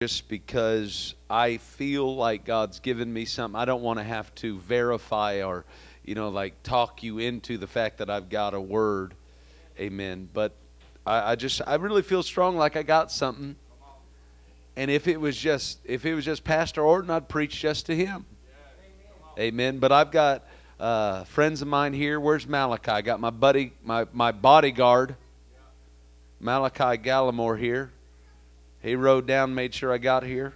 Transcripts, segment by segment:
just because I feel like God's given me something. I don't want to have to verify or, you know, like talk you into the fact that I've got a word. Amen. But I, I just, I really feel strong like I got something. And if it was just, if it was just Pastor Orton, I'd preach just to him. Amen. But I've got uh, friends of mine here. Where's Malachi? I got my buddy, my, my bodyguard, Malachi Gallimore here. He rode down, made sure I got here.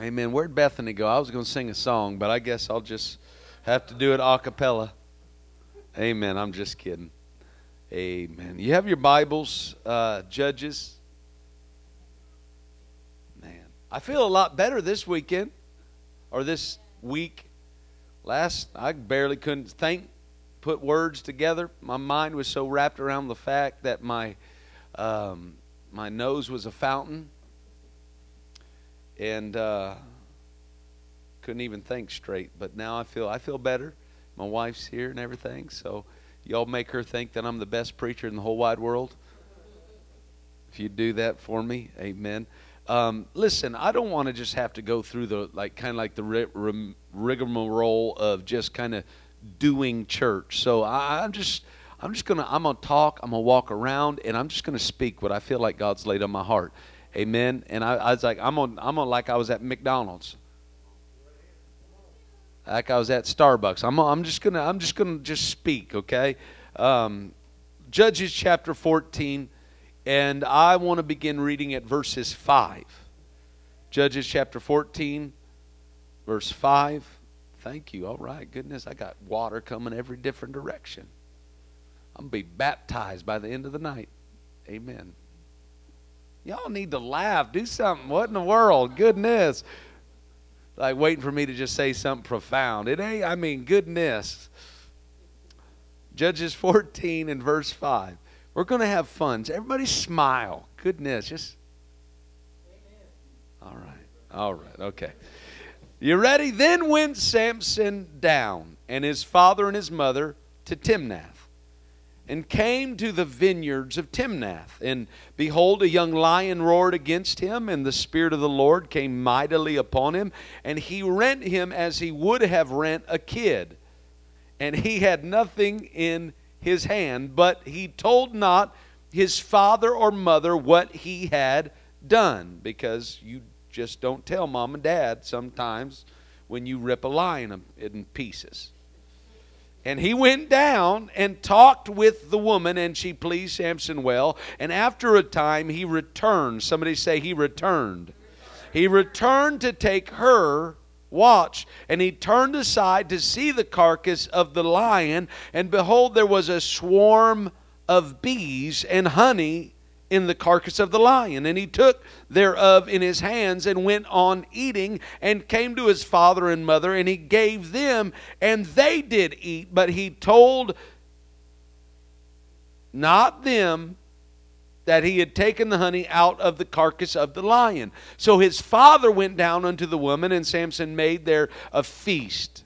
Amen. Where'd Bethany go? I was going to sing a song, but I guess I'll just have to do it a cappella. Amen. I'm just kidding. Amen. You have your Bibles, uh, Judges. Man, I feel a lot better this weekend or this week. Last, I barely couldn't think, put words together. My mind was so wrapped around the fact that my um, my nose was a fountain, and uh, couldn't even think straight. But now I feel I feel better. My wife's here and everything, so y'all make her think that I'm the best preacher in the whole wide world. If you do that for me, Amen. Um, listen, I don't want to just have to go through the like kind of like the rigmarole of just kind of doing church. So I, I'm just I'm just gonna I'm gonna talk, I'm gonna walk around, and I'm just gonna speak what I feel like God's laid on my heart. Amen. And I, I was like, I'm on I'm on like I was at McDonald's. Like I was at Starbucks. I'm I'm just gonna I'm just gonna just speak, okay? Um, Judges chapter 14, and I want to begin reading at verses 5. Judges chapter 14, verse 5. Thank you. All right. Goodness, I got water coming every different direction. I'm going to be baptized by the end of the night. Amen. Y'all need to laugh. Do something. What in the world? Goodness. Like waiting for me to just say something profound. It ain't, I mean, goodness. Judges 14 and verse 5. We're going to have fun. Everybody smile. Goodness. Just. All right. All right. Okay. You ready? Then went Samson down, and his father and his mother to Timnath and came to the vineyards of Timnath. And behold, a young lion roared against him, and the Spirit of the Lord came mightily upon him, and he rent him as he would have rent a kid. And he had nothing in his hand, but he told not his father or mother what he had done, because you just don't tell mom and dad sometimes when you rip a lion in pieces. And he went down and talked with the woman, and she pleased Samson well. And after a time, he returned. Somebody say, He returned. He returned to take her watch. And he turned aside to see the carcass of the lion, and behold, there was a swarm of bees and honey in the carcass of the lion. And he took thereof in his hands and went on eating and came to his father and mother and he gave them and they did eat. But he told not them that he had taken the honey out of the carcass of the lion. So his father went down unto the woman and Samson made there a feast.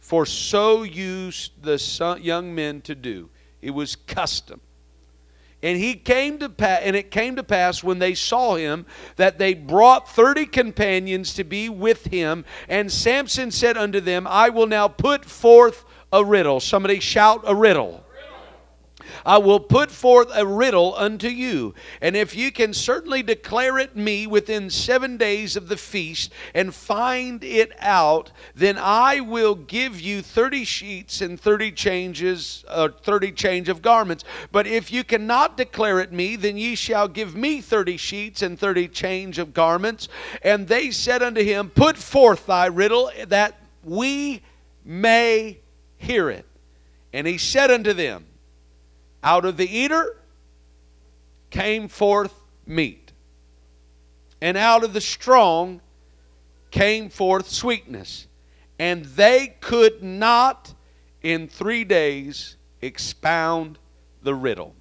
For so used the young men to do. It was custom. And he came to pass, and it came to pass when they saw him that they brought thirty companions to be with him. And Samson said unto them, I will now put forth a riddle. Somebody shout a riddle. I will put forth a riddle unto you. And if you can certainly declare it me within seven days of the feast and find it out, then I will give you thirty sheets and thirty changes, uh, thirty change of garments. But if you cannot declare it me, then ye shall give me thirty sheets and thirty change of garments. And they said unto him, Put forth thy riddle that we may hear it. And he said unto them, out of the eater came forth meat, and out of the strong came forth sweetness. And they could not in three days expound the riddle.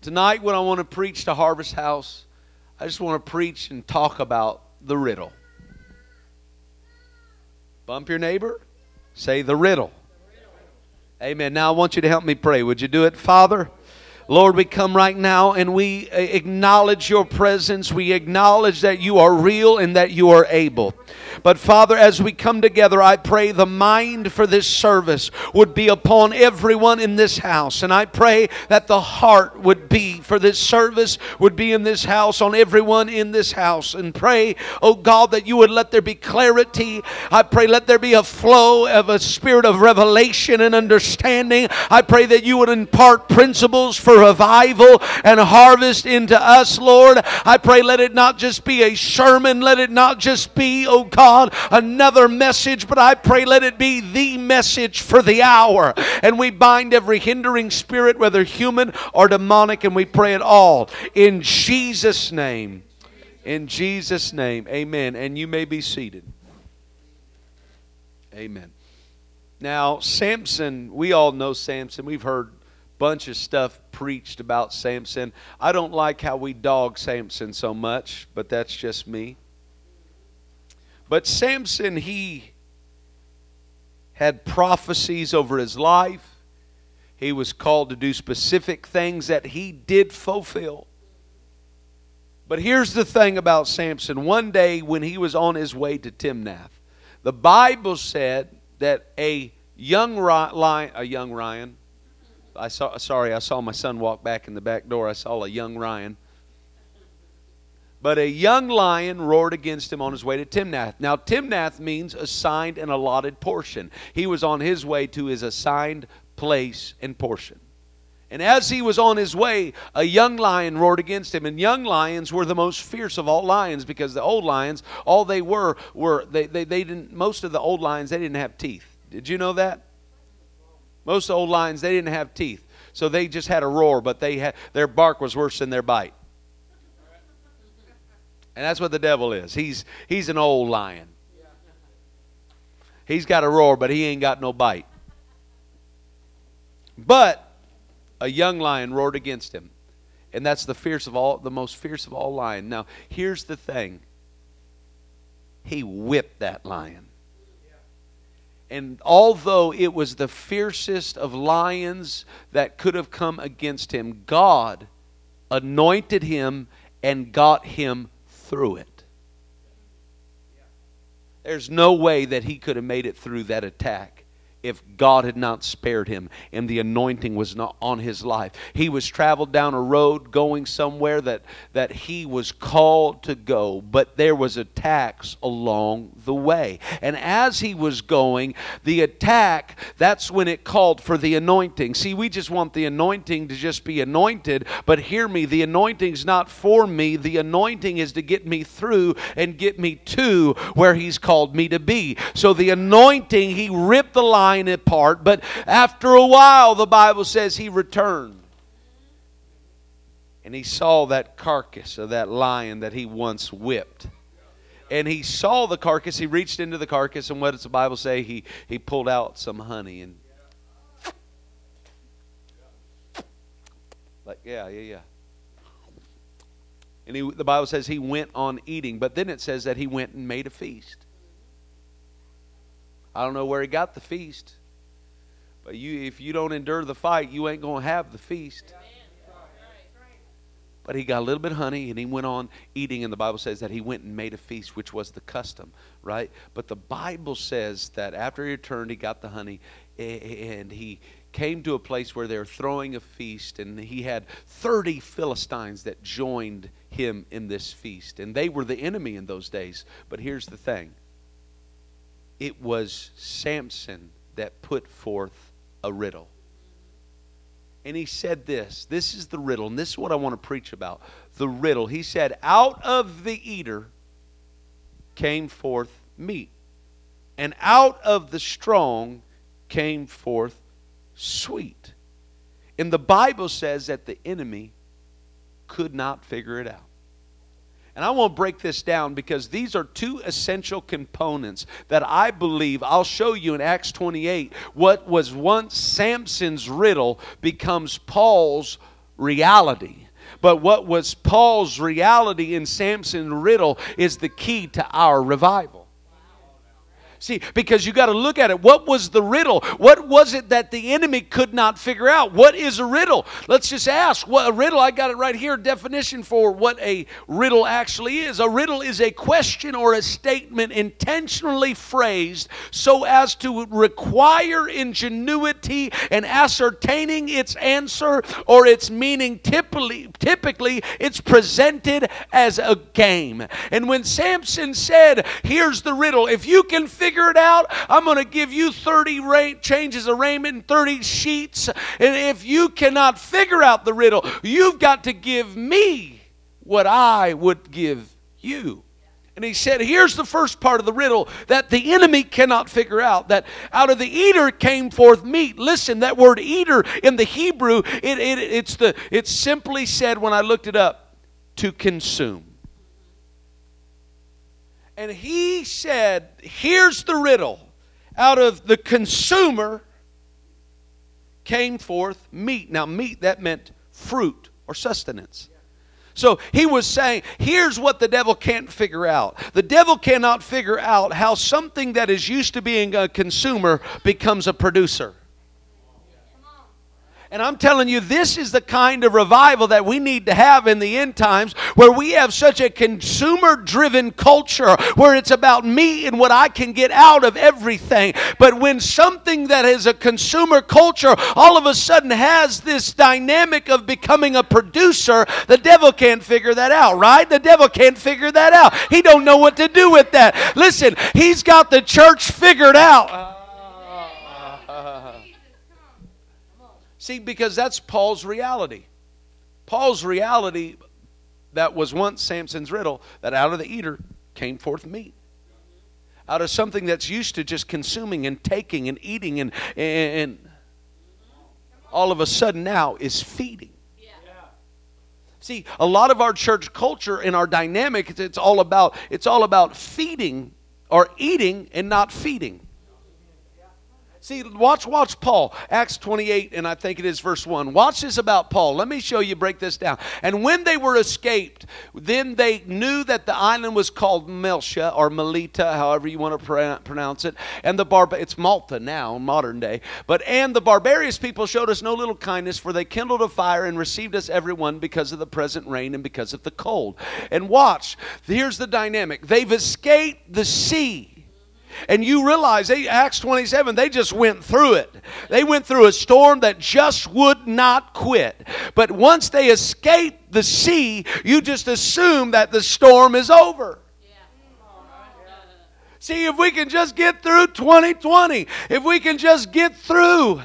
Tonight, when I want to preach to Harvest House, I just want to preach and talk about the riddle. Bump your neighbor, say the riddle. Amen. Now I want you to help me pray. Would you do it, Father? Lord, we come right now and we uh, acknowledge your presence. We acknowledge that you are real and that you are able. But Father, as we come together, I pray the mind for this service would be upon everyone in this house. And I pray that the heart would be for this service, would be in this house, on everyone in this house. And pray, oh God, that you would let there be clarity. I pray, let there be a flow of a spirit of revelation and understanding. I pray that you would impart principles for revival and harvest into us, Lord. I pray, let it not just be a sermon, let it not just be, oh God, God, another message, but I pray let it be the message for the hour. And we bind every hindering spirit, whether human or demonic, and we pray it all in Jesus' name. In Jesus' name, amen. And you may be seated. Amen. Now, Samson, we all know Samson. We've heard bunch of stuff preached about Samson. I don't like how we dog Samson so much, but that's just me. But Samson, he had prophecies over his life. He was called to do specific things that he did fulfill. But here's the thing about Samson. One day when he was on his way to Timnath, the Bible said that a young a young Ryan, I saw, sorry, I saw my son walk back in the back door. I saw a young Ryan. But a young lion roared against him on his way to Timnath. Now, Timnath means assigned and allotted portion. He was on his way to his assigned place and portion. And as he was on his way, a young lion roared against him. And young lions were the most fierce of all lions because the old lions, all they were, were they, they, they didn't, most of the old lions, they didn't have teeth. Did you know that? Most old lions, they didn't have teeth. So they just had a roar, but they had, their bark was worse than their bite. And that's what the devil is. He's he's an old lion. He's got a roar, but he ain't got no bite. But a young lion roared against him. And that's the fierce of all the most fierce of all lions. Now, here's the thing. He whipped that lion. And although it was the fiercest of lions that could have come against him, God anointed him and got him through it. There's no way that he could have made it through that attack if God had not spared him and the anointing was not on his life. He was traveled down a road going somewhere that, that he was called to go, but there was attacks along the way. And as he was going, the attack, that's when it called for the anointing. See, we just want the anointing to just be anointed, but hear me, the anointing's not for me. The anointing is to get me through and get me to where he's called me to be. So the anointing, he ripped the line lion apart. But after a while, the Bible says he returned. And he saw that carcass of that lion that he once whipped. And he saw the carcass. He reached into the carcass, and what does the Bible say? He, he pulled out some honey and like yeah yeah yeah and he, the bible says he went on eating but then it says that he went and made a feast I don't know where he got the feast. But you, if you don't endure the fight, you ain't going to have the feast. But he got a little bit of honey and he went on eating, and the Bible says that he went and made a feast, which was the custom, right? But the Bible says that after he returned, he got the honey and he came to a place where they were throwing a feast, and he had 30 Philistines that joined him in this feast. And they were the enemy in those days. But here's the thing it was Samson that put forth a riddle. And he said this this is the riddle, and this is what I want to preach about. The riddle. He said, Out of the eater came forth meat, and out of the strong came forth sweet. And the Bible says that the enemy could not figure it out. And I want to break this down because these are two essential components that I believe I'll show you in Acts 28. What was once Samson's riddle becomes Paul's reality. But what was Paul's reality in Samson's riddle is the key to our revival. See, because you got to look at it. What was the riddle? What was it that the enemy could not figure out? What is a riddle? Let's just ask. What a riddle? I got it right here. Definition for what a riddle actually is. A riddle is a question or a statement intentionally phrased so as to require ingenuity and ascertaining its answer or its meaning. Typically, typically it's presented as a game. And when Samson said, "Here's the riddle," if you can figure figure it out, I'm going to give you 30 ra- changes of raiment and 30 sheets. And if you cannot figure out the riddle, you've got to give me what I would give you. And he said, Here's the first part of the riddle that the enemy cannot figure out. That out of the eater came forth meat. Listen, that word eater in the Hebrew, it, it, it's, the, it's simply said when I looked it up, to consume. And he said, Here's the riddle. Out of the consumer came forth meat. Now, meat, that meant fruit or sustenance. So he was saying, here's what the devil can't figure out. The devil cannot figure out how something that is used to being a consumer becomes a producer. And I'm telling you, this is the kind of revival that we need to have in the end times where we have such a consumer driven culture where it's about me and what I can get out of everything. But when something that is a consumer culture all of a sudden has this dynamic of becoming a producer, the devil can't figure that out, right? The devil can't figure that out. He don't know what to do with that. Listen, he's got the church figured out. See, because that's Paul's reality. Paul's reality that was once Samson's riddle that out of the eater came forth meat. Out of something that's used to just consuming and taking and eating and, and all of a sudden now is feeding. See, a lot of our church culture and our dynamic, it's all about it's all about feeding or eating and not feeding. See, watch, watch Paul, Acts 28, and I think it is verse 1. Watch this about Paul. Let me show you, break this down. And when they were escaped, then they knew that the island was called Melcha or Melita, however you want to pronounce it. And the Barba, it's Malta now, modern day. But and the barbarous people showed us no little kindness, for they kindled a fire and received us everyone because of the present rain and because of the cold. And watch, here's the dynamic. They've escaped the sea and you realize, they, Acts 27, they just went through it. They went through a storm that just would not quit. But once they escaped the sea, you just assume that the storm is over. See, if we can just get through 2020, if we can just get through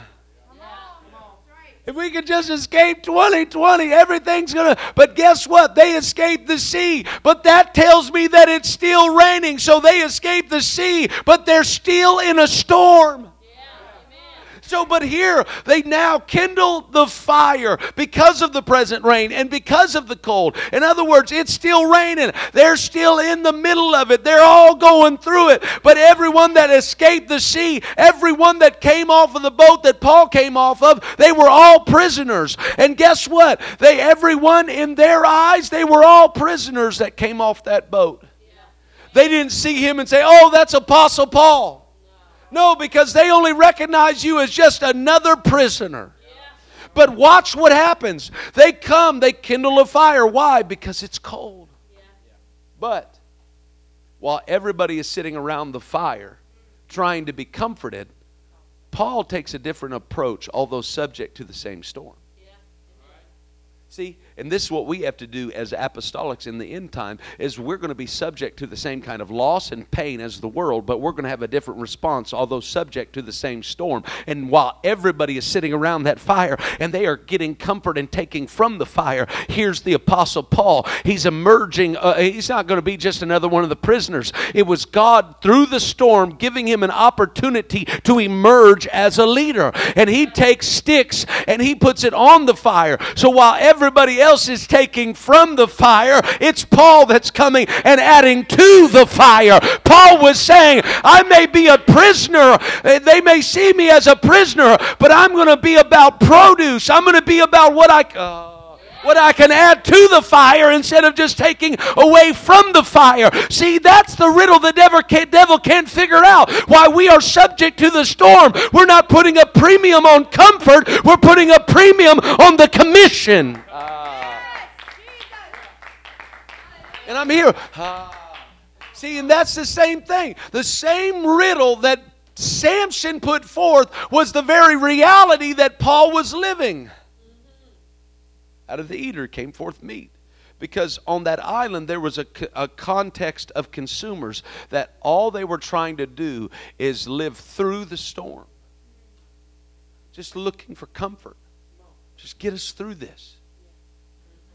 if we could just escape 2020, everything's going to. But guess what? They escaped the sea. But that tells me that it's still raining. So they escaped the sea, but they're still in a storm. So, but here they now kindle the fire because of the present rain and because of the cold. In other words, it's still raining. They're still in the middle of it. They're all going through it. But everyone that escaped the sea, everyone that came off of the boat that Paul came off of, they were all prisoners. And guess what? They everyone in their eyes, they were all prisoners that came off that boat. They didn't see him and say, "Oh, that's Apostle Paul." No, because they only recognize you as just another prisoner. But watch what happens. They come, they kindle a fire. Why? Because it's cold. But while everybody is sitting around the fire trying to be comforted, Paul takes a different approach, although subject to the same storm. See, and this is what we have to do as apostolics in the end time is we're going to be subject to the same kind of loss and pain as the world, but we're going to have a different response, although subject to the same storm. And while everybody is sitting around that fire and they are getting comfort and taking from the fire, here's the apostle Paul. He's emerging. Uh, he's not going to be just another one of the prisoners. It was God through the storm giving him an opportunity to emerge as a leader. And he takes sticks and he puts it on the fire. So while everybody else else is taking from the fire, it's Paul that's coming and adding to the fire. Paul was saying, I may be a prisoner. They may see me as a prisoner, but I'm going to be about produce. I'm going to be about what I. Uh, what I can add to the fire instead of just taking away from the fire. See, that's the riddle the devil can't, devil can't figure out. Why we are subject to the storm. We're not putting a premium on comfort, we're putting a premium on the commission. Uh, and I'm here. Uh, see, and that's the same thing. The same riddle that Samson put forth was the very reality that Paul was living. Out of the eater came forth meat. Because on that island, there was a, a context of consumers that all they were trying to do is live through the storm. Just looking for comfort. Just get us through this.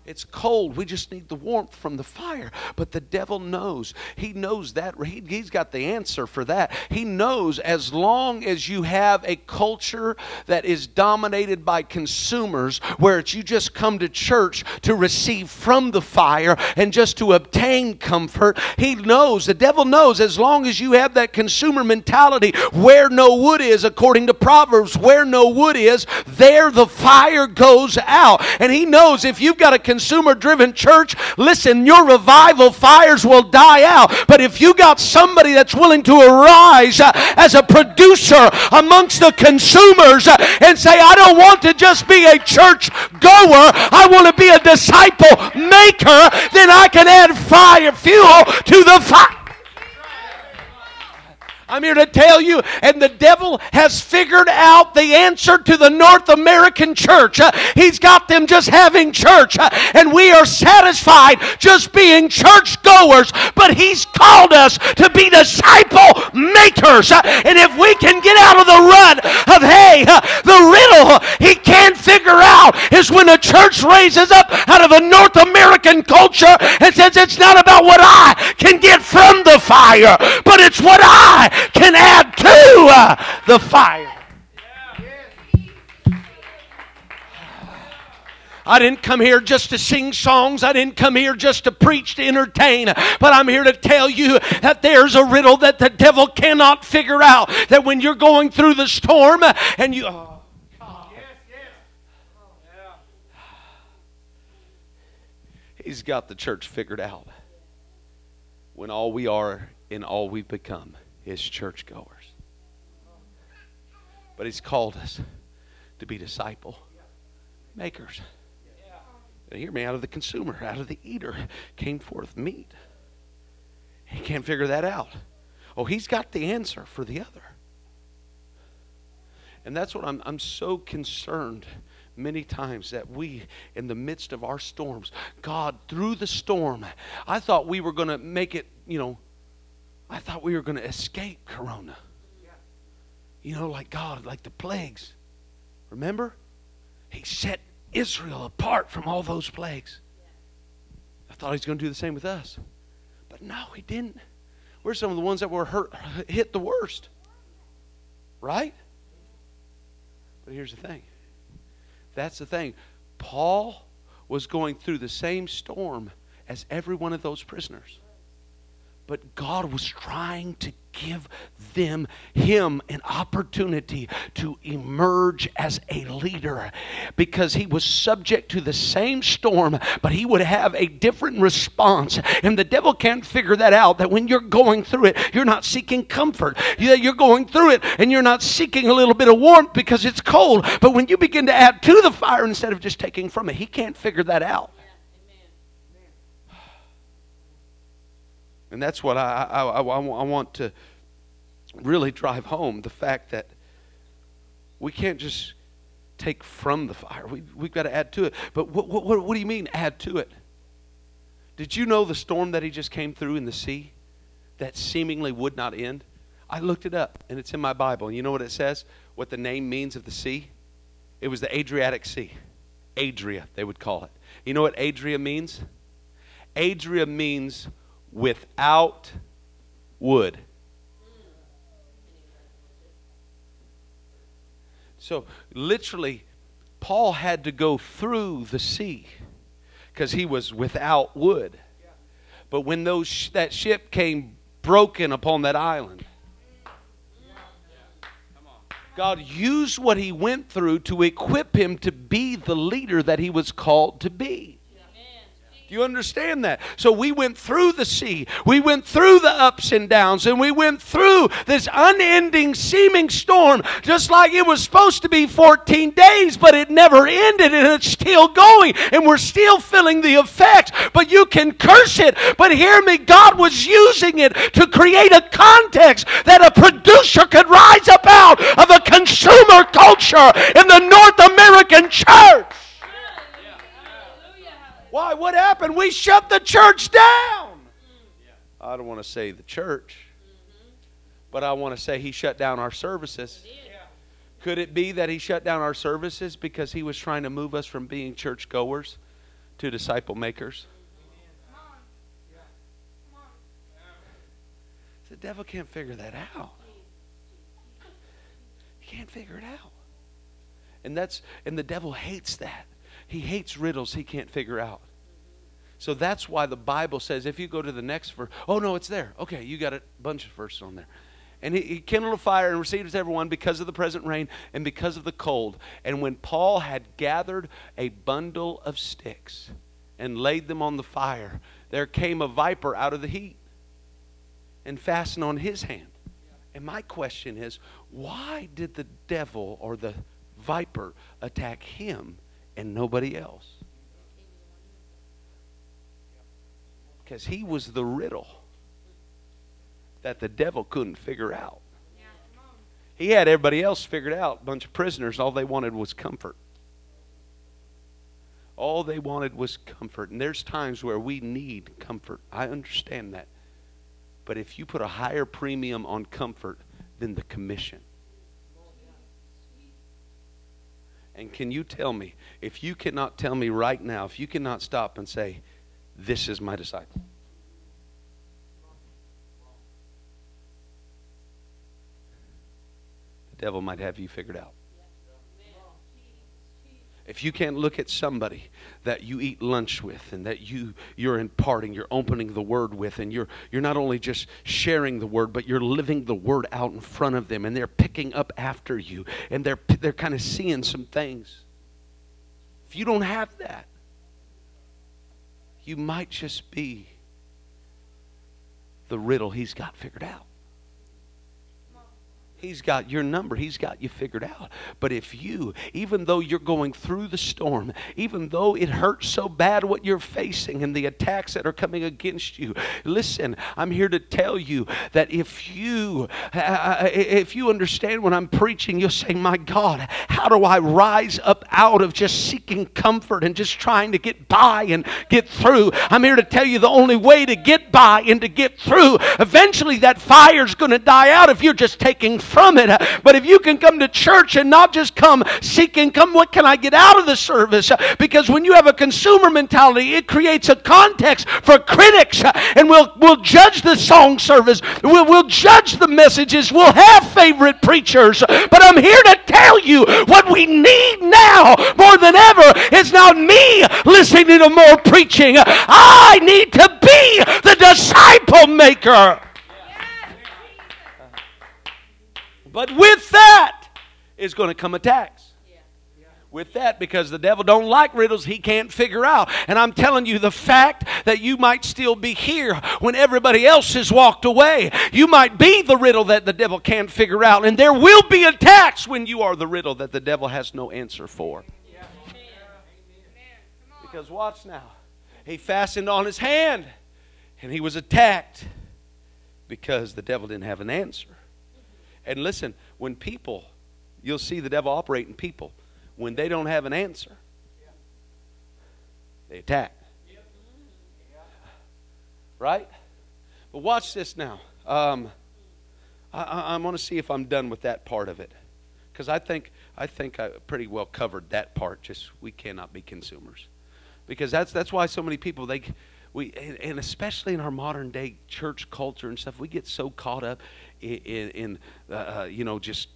It's cold. We just need the warmth from the fire. But the devil knows. He knows that. He, has got the answer for that. He knows as long as you have a culture that is dominated by consumers, where you just come to church to receive from the fire and just to obtain comfort, he knows, the devil knows, as long as you have that consumer mentality, where no wood is, according to Proverbs, where no wood is, there the fire goes out. And he knows if you've got a consumer driven church, listen, your revival fires will die out. But if you got somebody that's willing to arise uh, as a producer amongst the consumers uh, and say, I don't want to just be a church goer, I want to be a disciple maker, then I can add fire, fuel to the fire. I'm here to tell you, and the devil has figured out the answer to the North American church. Uh, he's got them just having church, uh, and we are satisfied just being church goers, but he's called us to be disciple makers. Uh, and if we can get out of the rut of, hey, the riddle he can't figure out is when a church raises up out of a North American culture and says, it's not about what I can get from the fire, but it's what I can add to uh, the fire. I didn't come here just to sing songs. I didn't come here just to preach to entertain. But I'm here to tell you that there's a riddle that the devil cannot figure out. That when you're going through the storm and you. Oh, He's got the church figured out. When all we are and all we've become is churchgoers. But He's called us to be disciple makers. And hear me, out of the consumer, out of the eater, came forth meat. He can't figure that out. Oh, he's got the answer for the other. And that's what I'm, I'm so concerned many times that we, in the midst of our storms, God, through the storm, I thought we were going to make it, you know, I thought we were going to escape Corona. You know, like God, like the plagues. Remember? He set Israel apart from all those plagues. I thought he was going to do the same with us. But no, he didn't. We're some of the ones that were hurt, hit the worst. Right? But here's the thing that's the thing. Paul was going through the same storm as every one of those prisoners. But God was trying to give them him an opportunity to emerge as a leader because he was subject to the same storm but he would have a different response. And the devil can't figure that out that when you're going through it you're not seeking comfort. You're going through it and you're not seeking a little bit of warmth because it's cold. But when you begin to add to the fire instead of just taking from it he can't figure that out And that's what I, I, I, I want to really drive home the fact that we can't just take from the fire. We, we've got to add to it. But what, what, what do you mean, add to it? Did you know the storm that he just came through in the sea that seemingly would not end? I looked it up, and it's in my Bible. And you know what it says? What the name means of the sea? It was the Adriatic Sea. Adria, they would call it. You know what Adria means? Adria means without wood. So, literally, Paul had to go through the sea because he was without wood. But when those, that ship came broken upon that island, God used what he went through to equip him to be the leader that he was called to be. You understand that? So we went through the sea, we went through the ups and downs, and we went through this unending seeming storm, just like it was supposed to be 14 days, but it never ended, and it's still going, and we're still feeling the effects. But you can curse it, but hear me, God was using it to create a context that a producer could rise up out of a consumer culture in the North American church. Why? What happened? We shut the church down. I don't want to say the church, but I want to say he shut down our services. Could it be that he shut down our services because he was trying to move us from being church goers to disciple makers? The devil can't figure that out. He can't figure it out. And that's and the devil hates that. He hates riddles he can't figure out. So that's why the Bible says if you go to the next verse, oh no, it's there. Okay, you got a bunch of verses on there. And he, he kindled a fire and received everyone because of the present rain and because of the cold. And when Paul had gathered a bundle of sticks and laid them on the fire, there came a viper out of the heat and fastened on his hand. And my question is, why did the devil or the viper attack him and nobody else. Because he was the riddle that the devil couldn't figure out. He had everybody else figured out, a bunch of prisoners. All they wanted was comfort. All they wanted was comfort. And there's times where we need comfort. I understand that. But if you put a higher premium on comfort than the commission, And can you tell me, if you cannot tell me right now, if you cannot stop and say, This is my disciple? The devil might have you figured out. If you can't look at somebody that you eat lunch with and that you you're imparting, you're opening the word with, and you're you're not only just sharing the word, but you're living the word out in front of them, and they're picking up after you, and they're they're kind of seeing some things. If you don't have that, you might just be the riddle he's got figured out. He's got your number. He's got you figured out. But if you, even though you're going through the storm, even though it hurts so bad what you're facing and the attacks that are coming against you, listen, I'm here to tell you that if you uh, uh if you understand what I'm preaching, you'll say, "My God, how do I rise up out of just seeking comfort and just trying to get by and get through?" I'm here to tell you the only way to get by and to get through, eventually that fire's going to die out if you're just taking from it. But if you can come to church and not just come seeking, come, what can I get out of the service? Because when you have a consumer mentality, it creates a context for critics. And we'll, we'll judge the song service, we'll, we'll judge the messages, we'll have favorite preachers. But I'm here to tell you what we need now more than ever is not me listening to more preaching. I need to be the disciple maker. But with that is going to come attacks. With that, because the devil don't like riddles he can't figure out. And I'm telling you, the fact that you might still be here when everybody else has walked away, you might be the riddle that the devil can't figure out. And there will be attacks when you are the riddle that the devil has no answer for. Because watch now. He fastened on his hand and he was attacked because the devil didn't have an answer. And listen, when people, you'll see the devil operate in people, when they don't have an answer, they attack. Right? But watch this now. Um, I, am going to see if I'm done with that part of it, because I think I think I pretty well covered that part. Just we cannot be consumers, because that's that's why so many people they we and especially in our modern day church culture and stuff, we get so caught up in, in uh, uh, you know, just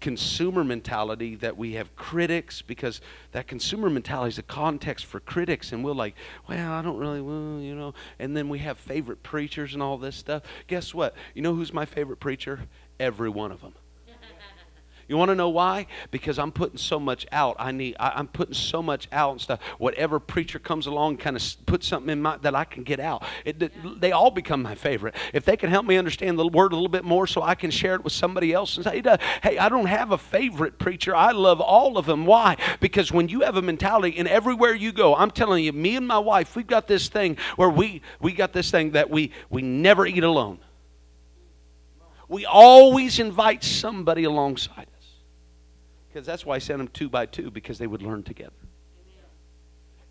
consumer mentality that we have critics because that consumer mentality is a context for critics and we're like well i don't really well, you know and then we have favorite preachers and all this stuff. Guess what? You know who's my favorite preacher? Every one of them You want to know why? Because I'm putting so much out. I need. I, am putting so much out and stuff. Whatever preacher comes along, kind of put something in my that I can get out. It, they all become my favorite. If they can help me understand the word a little bit more, so I can share it with somebody else and say, "Hey, I don't have a favorite preacher. I love all of them." Why? Because when you have a mentality, and everywhere you go, I'm telling you, me and my wife, we've got this thing where we we got this thing that we we never eat alone. We always invite somebody alongside. Because that's why I sent them two by two, because they would learn together.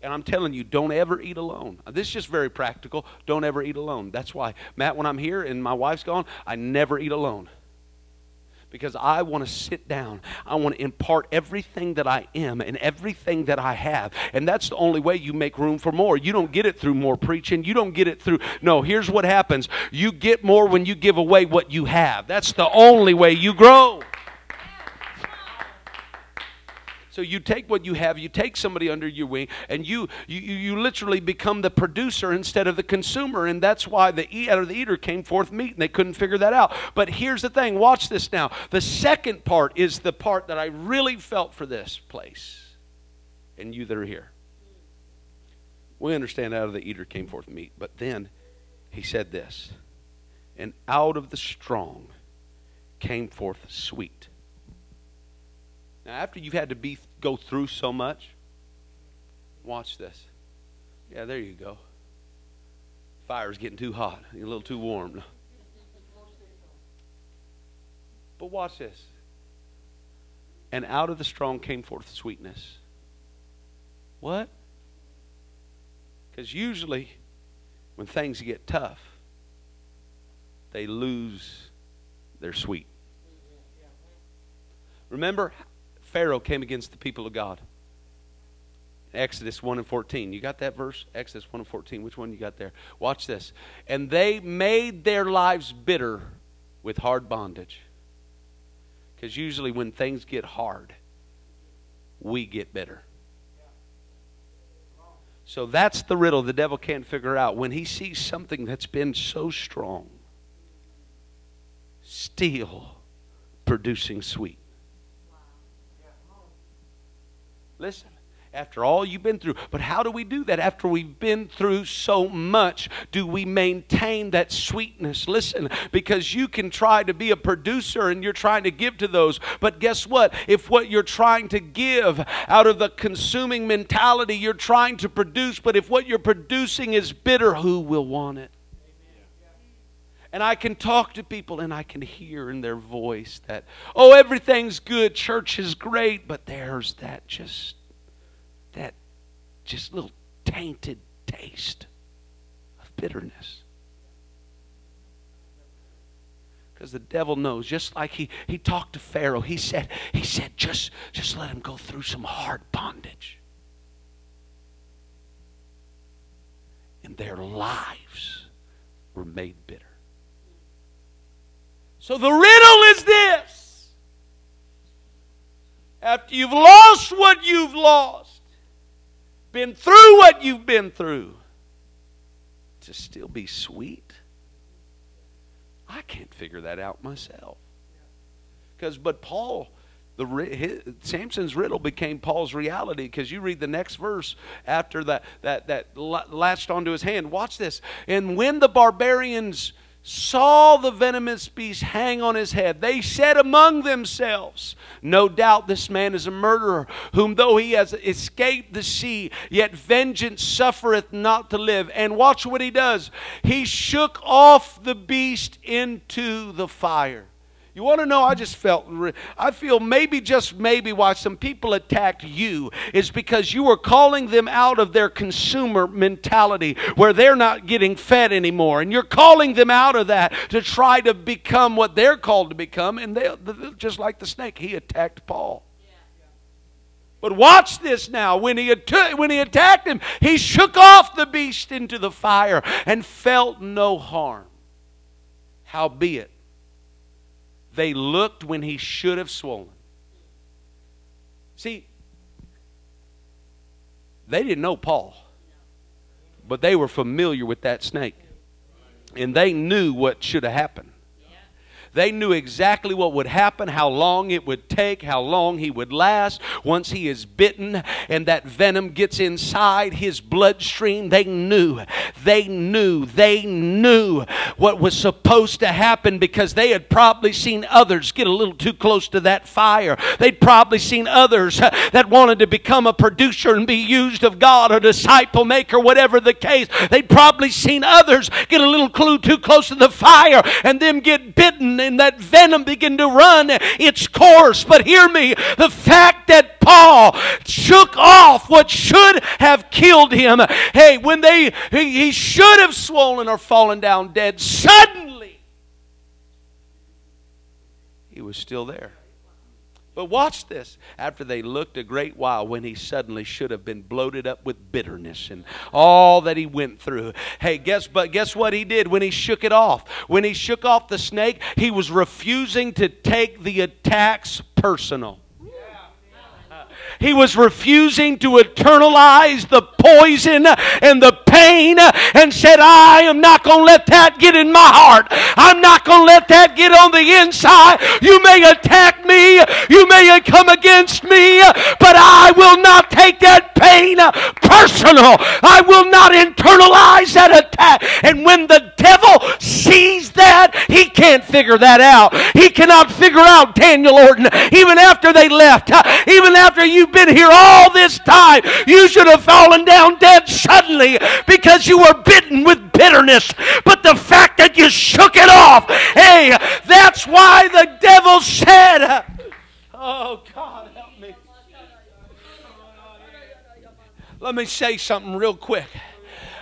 And I'm telling you, don't ever eat alone. This is just very practical. Don't ever eat alone. That's why, Matt, when I'm here and my wife's gone, I never eat alone because I want to sit down. I want to impart everything that I am and everything that I have. And that's the only way you make room for more. You don't get it through more preaching. You don't get it through. No, here's what happens you get more when you give away what you have. That's the only way you grow. So you take what you have, you take somebody under your wing, and you you, you literally become the producer instead of the consumer. And that's why the eat out of the eater came forth meat, and they couldn't figure that out. But here's the thing: watch this now. The second part is the part that I really felt for this place, and you that are here. We understand out of the eater came forth meat, but then he said this, and out of the strong came forth sweet. Now, after you've had to be go through so much, watch this. Yeah, there you go. Fire's getting too hot, a little too warm. But watch this. And out of the strong came forth sweetness. What? Because usually, when things get tough, they lose their sweet. Remember Pharaoh came against the people of God. Exodus 1 and 14. You got that verse? Exodus 1 and 14. Which one you got there? Watch this. And they made their lives bitter with hard bondage. Because usually when things get hard, we get bitter. So that's the riddle the devil can't figure out. When he sees something that's been so strong, still producing sweet. Listen, after all you've been through. But how do we do that? After we've been through so much, do we maintain that sweetness? Listen, because you can try to be a producer and you're trying to give to those. But guess what? If what you're trying to give out of the consuming mentality, you're trying to produce, but if what you're producing is bitter, who will want it? And I can talk to people and I can hear in their voice that, oh, everything's good, church is great, but there's that just, that just little tainted taste of bitterness. Because the devil knows, just like he, he talked to Pharaoh, he said, he said, just, just let him go through some hard bondage. And their lives were made bitter. So the riddle is this after you've lost what you've lost, been through what you've been through, to still be sweet? I can't figure that out myself. Because, but Paul, the his, Samson's riddle became Paul's reality because you read the next verse after that that that latched onto his hand. Watch this. And when the barbarians saw the venomous beast hang on his head, they said among themselves, No doubt this man is a murderer, whom though he has escaped the sea, yet vengeance suffereth not to live. And watch what he does. He shook off the beast into the fire. You want to know? I just felt, I feel maybe, just maybe, why some people attacked you is because you were calling them out of their consumer mentality where they're not getting fed anymore. And you're calling them out of that to try to become what they're called to become. And they, just like the snake, he attacked Paul. But watch this now. When he, when he attacked him, he shook off the beast into the fire and felt no harm. Howbeit, they looked when he should have swollen. See, they didn't know Paul, but they were familiar with that snake. And they knew what should have happened. They knew exactly what would happen, how long it would take, how long he would last once he is bitten and that venom gets inside his bloodstream. They knew, they knew, they knew what was supposed to happen because they had probably seen others get a little too close to that fire. They'd probably seen others that wanted to become a producer and be used of God, a disciple maker, whatever the case. They'd probably seen others get a little clue too close to the fire and them get bitten and that venom begin to run its course. But hear me, the fact that Paul shook off what should have killed him, hey, when they he, he should have swollen or fallen down dead, suddenly he was still there. But watch this. After they looked a great while, when he suddenly should have been bloated up with bitterness and all that he went through. Hey, guess but guess what he did when he shook it off? When he shook off the snake, he was refusing to take the attacks personal. He was refusing to eternalize the poison and the pain and said, I am not going to let that get in my heart. I'm not going to let that get on the inside. You may attack me, you may come against me, but I will not take that pain personal. I will not internalize that attack. And when the devil sees that, he can't figure that out. He cannot figure out Daniel Orton, even after they left, even after you've been here all this time, you should have fallen down dead suddenly because you were bitten with bitterness. But the fact that you shook it off, hey, that's why the devil said, Oh, God, help me. Let me say something real quick.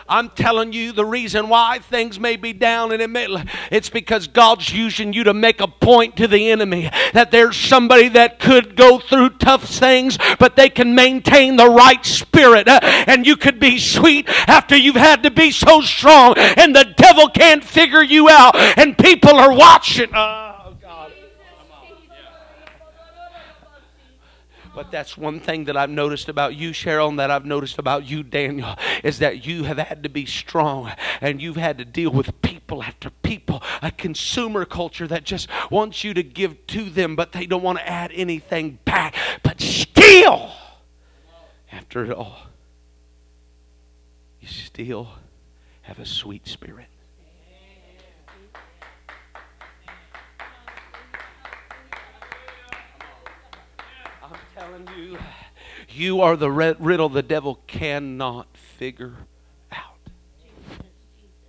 I'm telling you the reason why things may be down and it may, it's because God's using you to make a point to the enemy that there's somebody that could go through tough things, but they can maintain the right spirit. And you could be sweet after you've had to be so strong, and the devil can't figure you out, and people are watching. Uh, But that's one thing that I've noticed about you, Cheryl, and that I've noticed about you, Daniel, is that you have had to be strong and you've had to deal with people after people, a consumer culture that just wants you to give to them, but they don't want to add anything back. But still, after it all, you still have a sweet spirit. Telling you, you are the riddle the devil cannot figure out.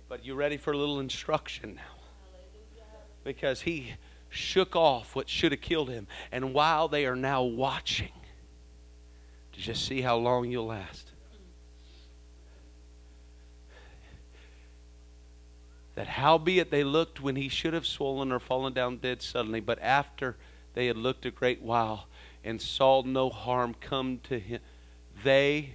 But you ready for a little instruction now? Because he shook off what should have killed him. And while they are now watching to just see how long you'll last, that howbeit they looked when he should have swollen or fallen down dead suddenly, but after they had looked a great while, and saw no harm come to him. They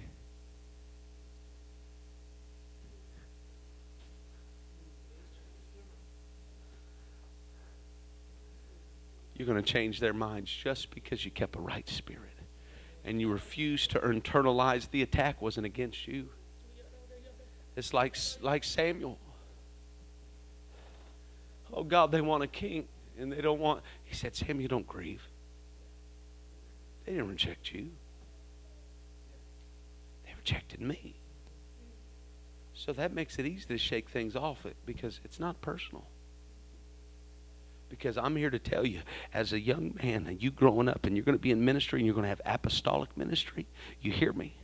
you're going to change their minds just because you kept a right spirit and you refused to internalize the attack wasn't against you. It's like like Samuel. Oh God, they want a king and they don't want. He said, Samuel, don't grieve. They didn't reject you, they rejected me. So that makes it easy to shake things off it because it's not personal. Because I'm here to tell you, as a young man, and you growing up, and you're going to be in ministry, and you're going to have apostolic ministry, you hear me?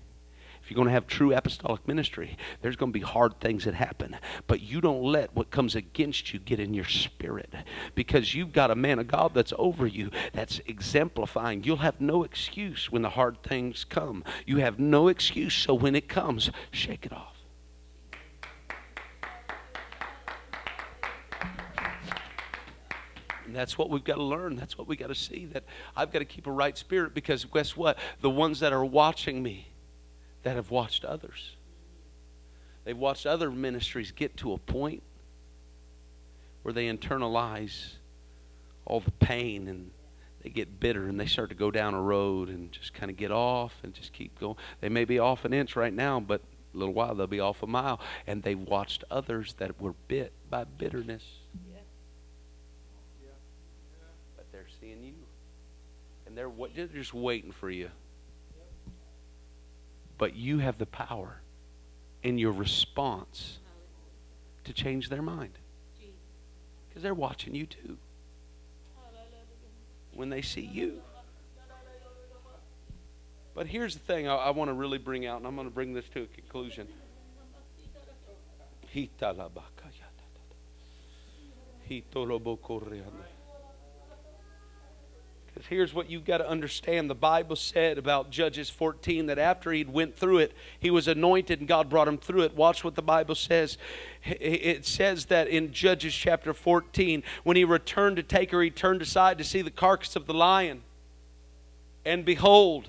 If you're going to have true apostolic ministry, there's going to be hard things that happen. But you don't let what comes against you get in your spirit because you've got a man of God that's over you that's exemplifying. You'll have no excuse when the hard things come. You have no excuse. So when it comes, shake it off. And that's what we've got to learn. That's what we got to see. That I've got to keep a right spirit because guess what? The ones that are watching me, that have watched others. They've watched other ministries get to a point where they internalize all the pain and they get bitter and they start to go down a road and just kind of get off and just keep going. They may be off an inch right now, but a little while they'll be off a mile. And they've watched others that were bit by bitterness. Yeah. But they're seeing you. And they're, they're just waiting for you. But you have the power in your response to change their mind. Because they're watching you too. When they see you. But here's the thing I, I want to really bring out, and I'm going to bring this to a conclusion. Here's what you've got to understand. The Bible said about Judges 14 that after he'd went through it, he was anointed and God brought him through it. Watch what the Bible says. It says that in Judges chapter 14, when he returned to take her, he turned aside to see the carcass of the lion. And behold,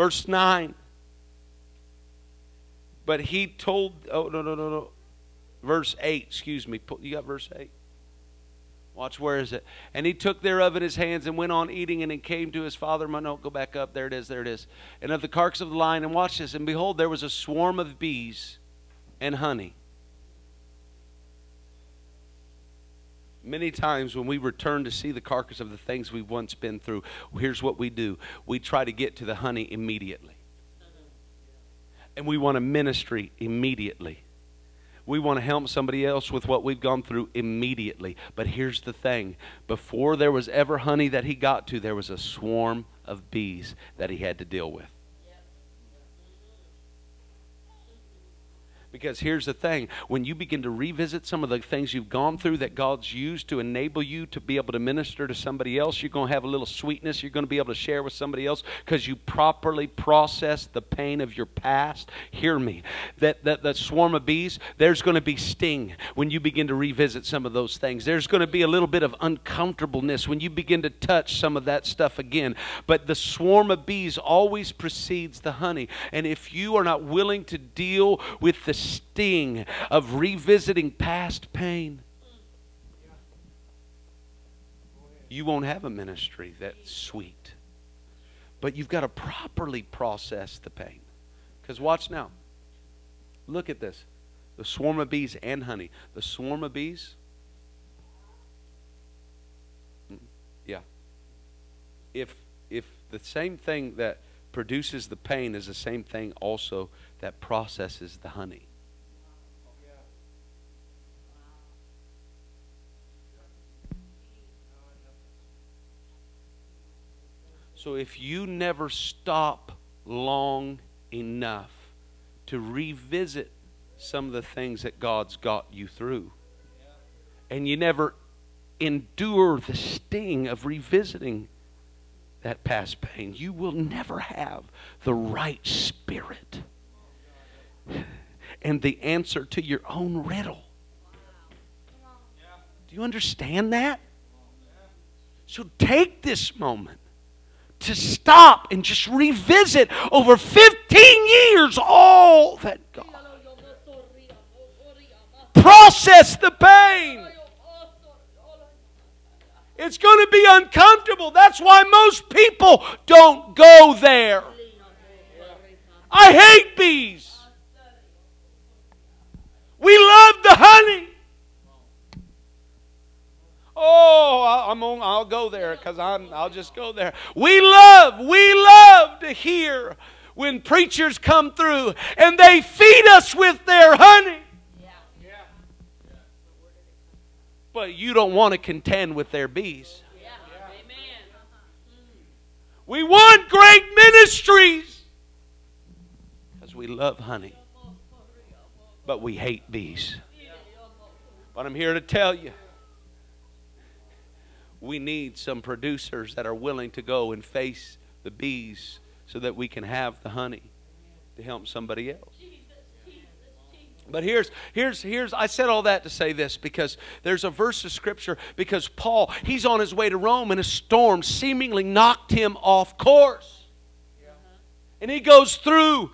Verse 9. But he told, oh, no, no, no, no. Verse 8, excuse me. You got verse 8? Watch, where is it? And he took thereof in his hands and went on eating, and it came to his father. My note, go back up. There it is, there it is. And of the carcass of the lion, and watch this. And behold, there was a swarm of bees and honey. Many times when we return to see the carcass of the things we've once been through, here's what we do we try to get to the honey immediately. And we want a ministry immediately. We want to help somebody else with what we've gone through immediately. But here's the thing before there was ever honey that he got to, there was a swarm of bees that he had to deal with. Because here's the thing when you begin to revisit some of the things you've gone through that God's used to enable you to be able to minister to somebody else, you're going to have a little sweetness. You're going to be able to share with somebody else because you properly process the pain of your past. Hear me. That, that, that swarm of bees, there's going to be sting when you begin to revisit some of those things. There's going to be a little bit of uncomfortableness when you begin to touch some of that stuff again. But the swarm of bees always precedes the honey. And if you are not willing to deal with the sting of revisiting past pain, you won't have a ministry that's sweet. But you've got to properly process the pain. Because watch now. Look at this the swarm of bees and honey. The swarm of bees, mm, yeah. If, if the same thing that produces the pain is the same thing also that processes the honey. So if you never stop long enough to revisit some of the things that God's got you through, and you never endure the sting of revisiting that past pain, you will never have the right spirit and the answer to your own riddle. Do you understand that? So take this moment to stop and just revisit over 15 years all that God. Process the pain. It's going to be uncomfortable. That's why most people don't go there. I hate bees. We love the honey. Oh, I'm on, I'll go there because I'll just go there. We love, we love to hear when preachers come through and they feed us with their honey. But you don't want to contend with their bees. We want great ministries because we love honey, but we hate bees. But I'm here to tell you we need some producers that are willing to go and face the bees so that we can have the honey to help somebody else. But here's here's here's I said all that to say this because there's a verse of scripture because Paul he's on his way to Rome and a storm seemingly knocked him off course. And he goes through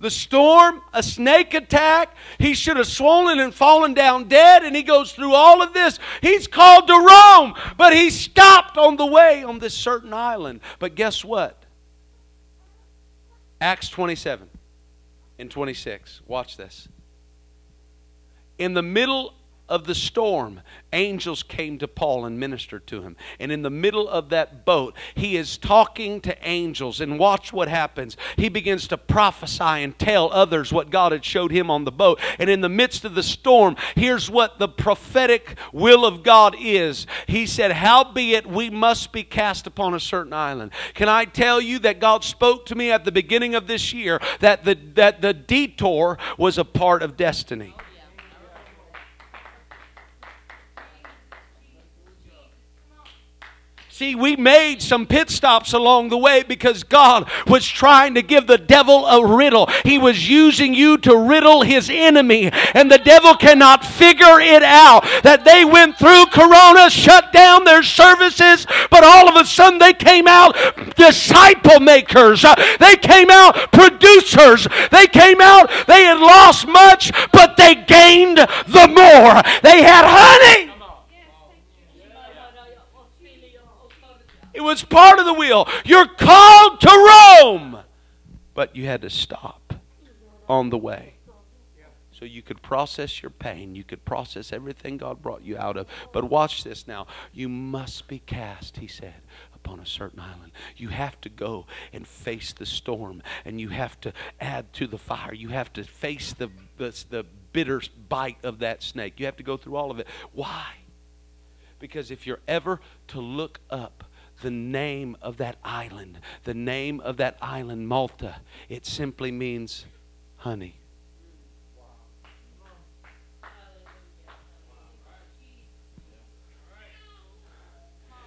the storm, a snake attack. He should have swollen and fallen down dead, and he goes through all of this. He's called to Rome, but he stopped on the way on this certain island. But guess what? Acts 27 and 26. Watch this. In the middle of the storm, angels came to Paul and ministered to him. And in the middle of that boat, he is talking to angels. And watch what happens. He begins to prophesy and tell others what God had showed him on the boat. And in the midst of the storm, here's what the prophetic will of God is. He said, Howbeit we must be cast upon a certain island. Can I tell you that God spoke to me at the beginning of this year that the, that the detour was a part of destiny? See, we made some pit stops along the way because God was trying to give the devil a riddle. He was using you to riddle his enemy, and the devil cannot figure it out. That they went through Corona, shut down their services, but all of a sudden they came out disciple makers. Uh, they came out producers. They came out, they had lost much, but they gained the more. They had honey. It was part of the will. You're called to Rome. But you had to stop on the way. So you could process your pain. You could process everything God brought you out of. But watch this now. You must be cast, he said, upon a certain island. You have to go and face the storm. And you have to add to the fire. You have to face the, the, the bitter bite of that snake. You have to go through all of it. Why? Because if you're ever to look up, the name of that island. The name of that island, Malta, it simply means honey.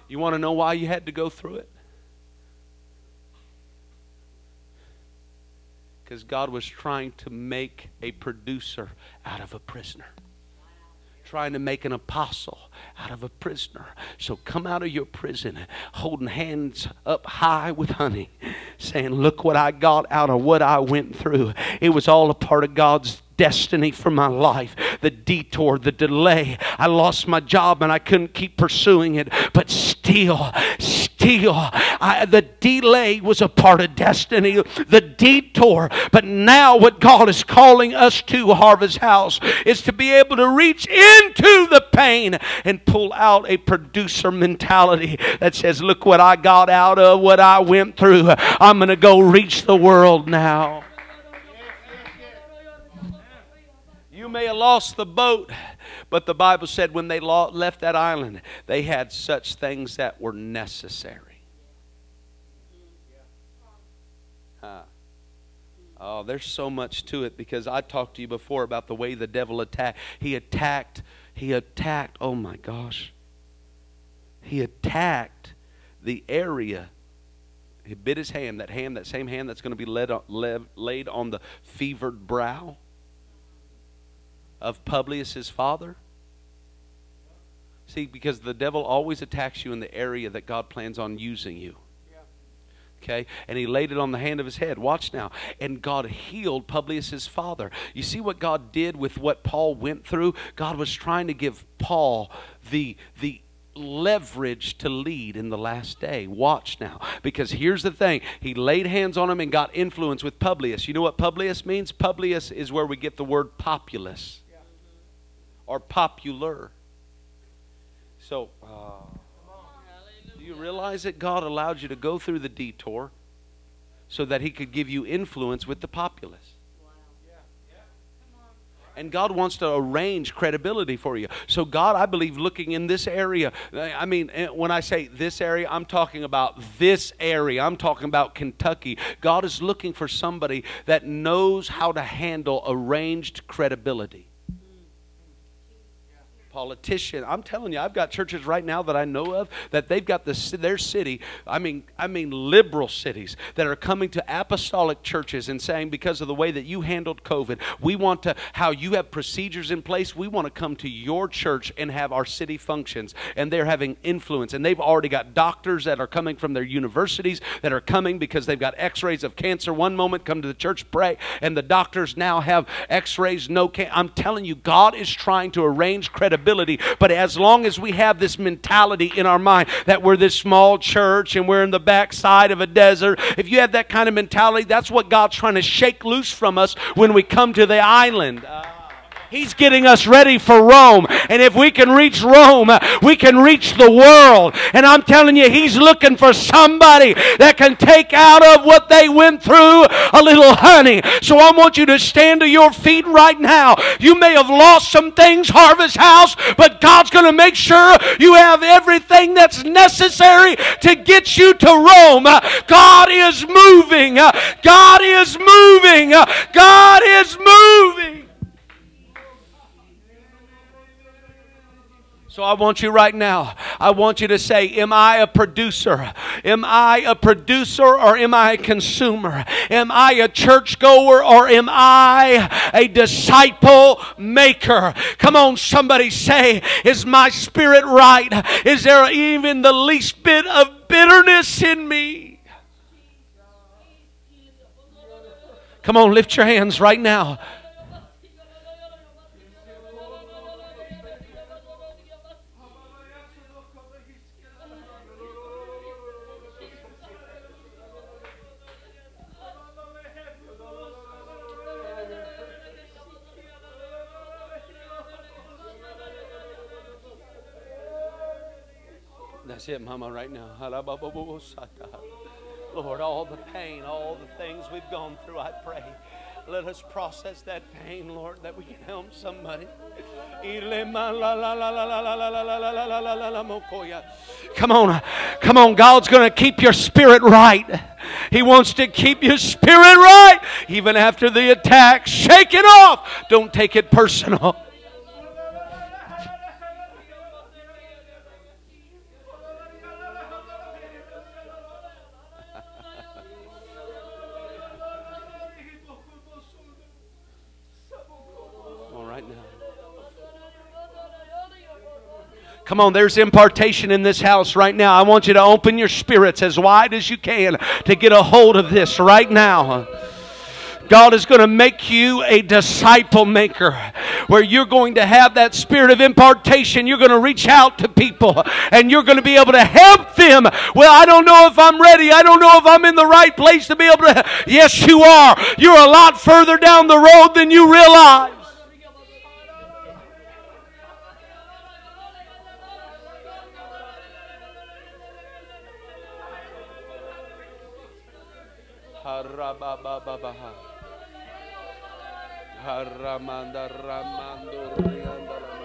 You want to know why you had to go through it? Because God was trying to make a producer out of a prisoner trying to make an apostle out of a prisoner. So come out of your prison holding hands up high with honey, saying, Look what I got out of what I went through. It was all a part of God's destiny for my life. The detour, the delay. I lost my job and I couldn't keep pursuing it. But still, still, I, the delay was a part of destiny. The detour. But now, what God is calling us to, Harvest House, is to be able to reach into the pain and pull out a producer mentality that says, Look what I got out of what I went through. I'm going to go reach the world now. You may have lost the boat, but the Bible said when they left that island, they had such things that were necessary. Huh. Oh, there's so much to it because I talked to you before about the way the devil attacked. He attacked, he attacked, oh my gosh. He attacked the area. He bit his hand, that hand, that same hand that's going to be laid on, laid on the fevered brow of Publius' his father? See, because the devil always attacks you in the area that God plans on using you. Okay, and he laid it on the hand of his head. Watch now. And God healed Publius' father. You see what God did with what Paul went through? God was trying to give Paul the, the leverage to lead in the last day. Watch now. Because here's the thing he laid hands on him and got influence with Publius. You know what Publius means? Publius is where we get the word populous or popular. So, uh, do you realize that God allowed you to go through the detour so that He could give you influence with the populace? And God wants to arrange credibility for you. So, God, I believe, looking in this area, I mean, eh, when I say this area, I'm talking about this area. I'm talking about Kentucky. God is looking for somebody that knows how to handle arranged credibility politician. I'm telling you, I've got churches right now that I know of that they've got this, their city. I mean, I mean liberal cities that are coming to apostolic churches and saying, because of the way that you handled COVID, we want to how you have procedures in place. We want to come to your church and have our city functions, and they're having influence. And they've already got doctors that are coming from their universities that are coming because they've got X-rays of cancer. One moment, come to the church, pray, and the doctors now have X-rays. No, can- I'm telling you, God is trying to arrange credibility but as long as we have this mentality in our mind that we're this small church and we're in the backside of a desert, if you have that kind of mentality, that's what God's trying to shake loose from us when we come to the island. Uh, He's getting us ready for Rome. And if we can reach Rome, we can reach the world. And I'm telling you, He's looking for somebody that can take out of what they went through a little honey. So I want you to stand to your feet right now. You may have lost some things, Harvest House, but God's going to make sure you have everything that's necessary to get you to Rome. God is moving. God is moving. God is moving. So I want you right now, I want you to say, Am I a producer? Am I a producer or am I a consumer? Am I a churchgoer or am I a disciple maker? Come on, somebody say, Is my spirit right? Is there even the least bit of bitterness in me? Come on, lift your hands right now. That's it, Mama, right now. Lord, all the pain, all the things we've gone through, I pray. Let us process that pain, Lord, that we can help somebody. Come on, come on. God's going to keep your spirit right. He wants to keep your spirit right even after the attack. Shake it off. Don't take it personal. Come on, there's impartation in this house right now. I want you to open your spirits as wide as you can to get a hold of this right now. God is going to make you a disciple maker where you're going to have that spirit of impartation. You're going to reach out to people and you're going to be able to help them. Well, I don't know if I'm ready. I don't know if I'm in the right place to be able to. Yes, you are. You're a lot further down the road than you realize. Harabababaha. Haramanda ramando rianda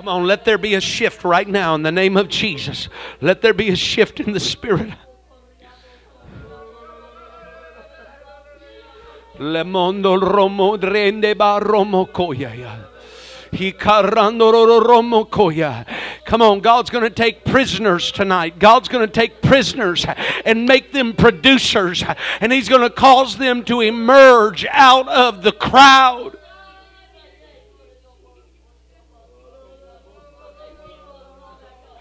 Come on, let there be a shift right now in the name of Jesus. Let there be a shift in the spirit. Le mondo romo rende romo koya. Come on, God's going to take prisoners tonight. God's going to take prisoners and make them producers, and He's going to cause them to emerge out of the crowd.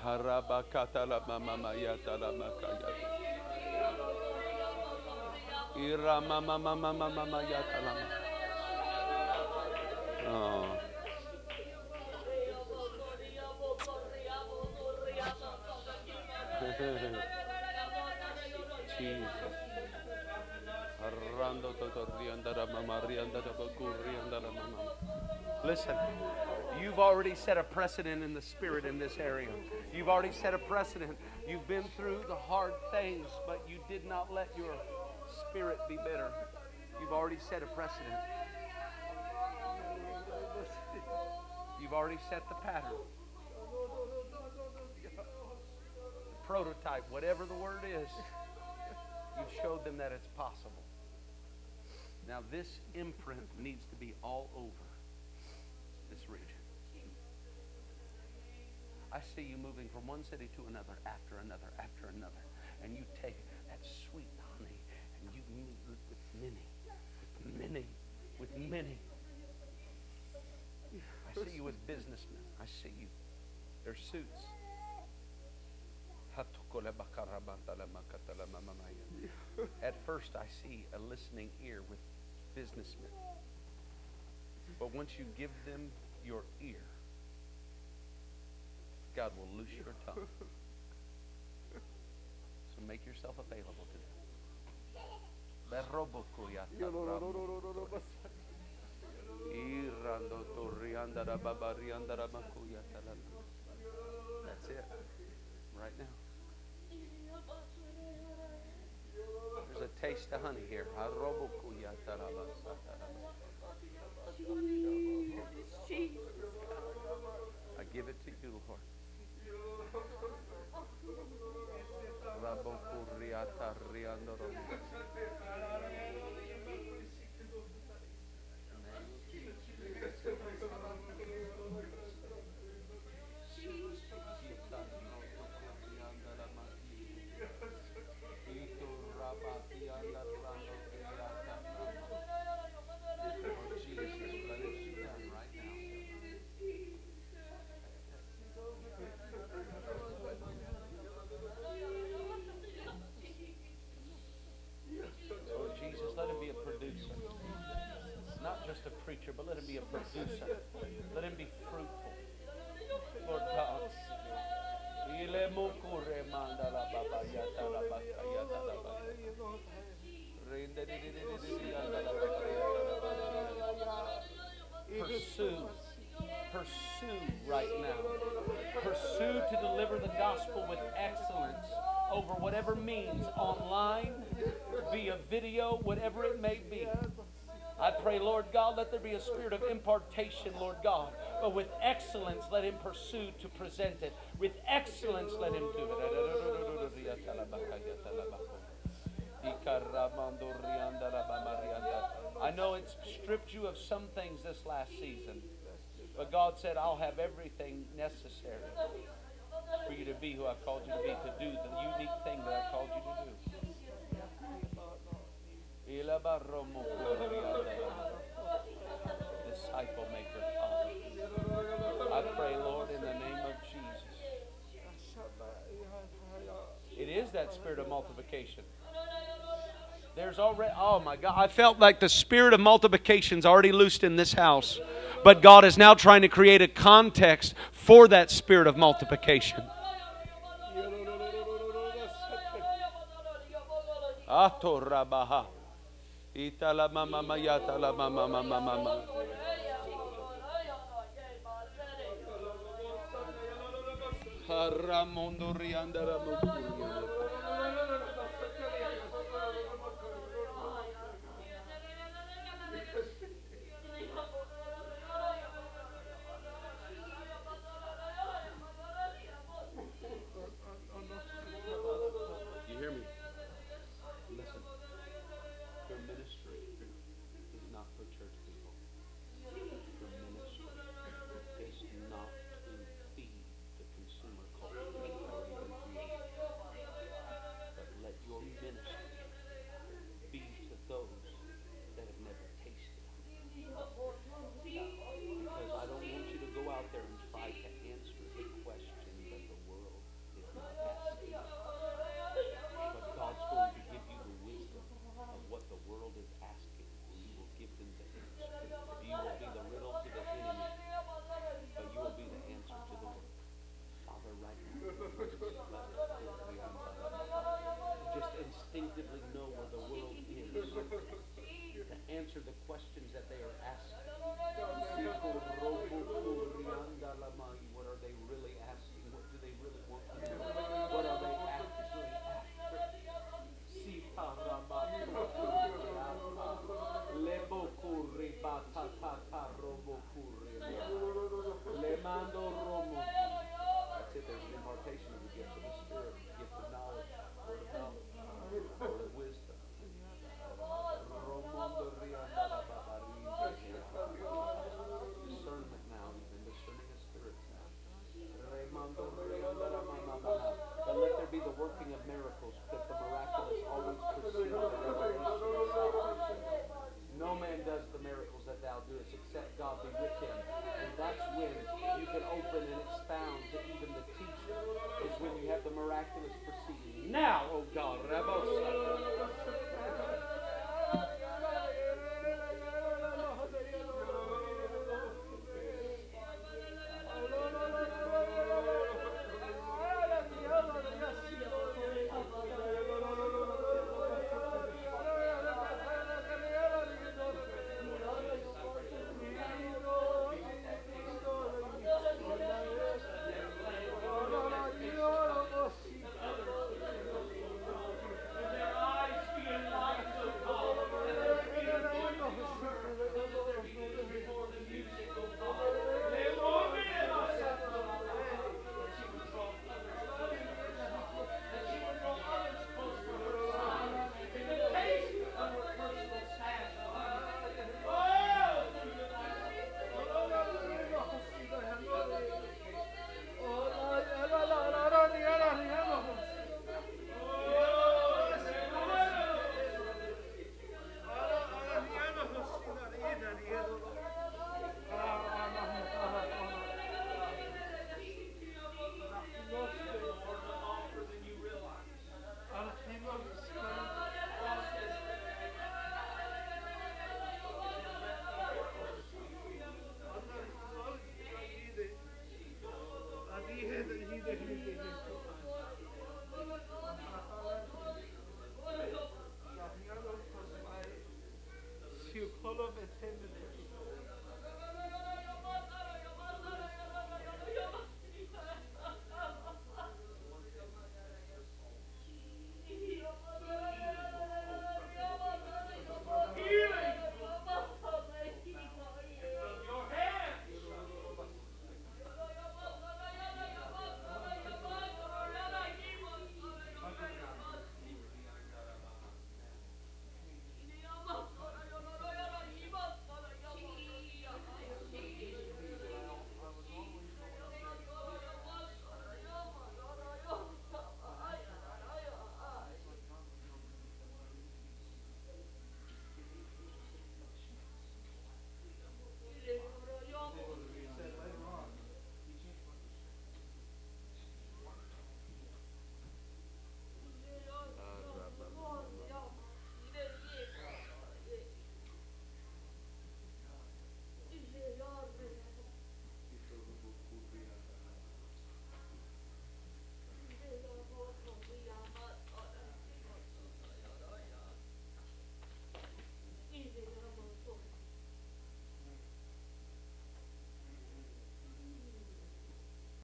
Harabakata la mama yata la makaya. Ira mama mama mama yata la. Oh. Jesus. Listen. You've already set a precedent in the spirit in this area. You've already set a precedent. You've been through the hard things, but you did not let your spirit be bitter. You've already set a precedent. You've already set the pattern. Prototype, whatever the word is, you've showed them that it's possible. Now, this imprint needs to be all over this region. I see you moving from one city to another after another after another. And you take that sweet honey and you move with many, with many, with many. I see you with businessmen. I see you. Their suits. At first, I see a listening ear with businessmen. But once you give them your ear, God will loose your tongue. So make yourself available to them. That's it. Right now. Taste the honey here. I give it to you, Lord. Sí. Impartation, Lord God. But with excellence, let him pursue to present it. With excellence, let him do it. I know it's stripped you of some things this last season. But God said, I'll have everything necessary for you to be who I've called you to be, to do the unique thing that I've called you to do. That spirit of multiplication. There's already, oh my God, I felt like the spirit of multiplication is already loosed in this house. But God is now trying to create a context for that spirit of multiplication.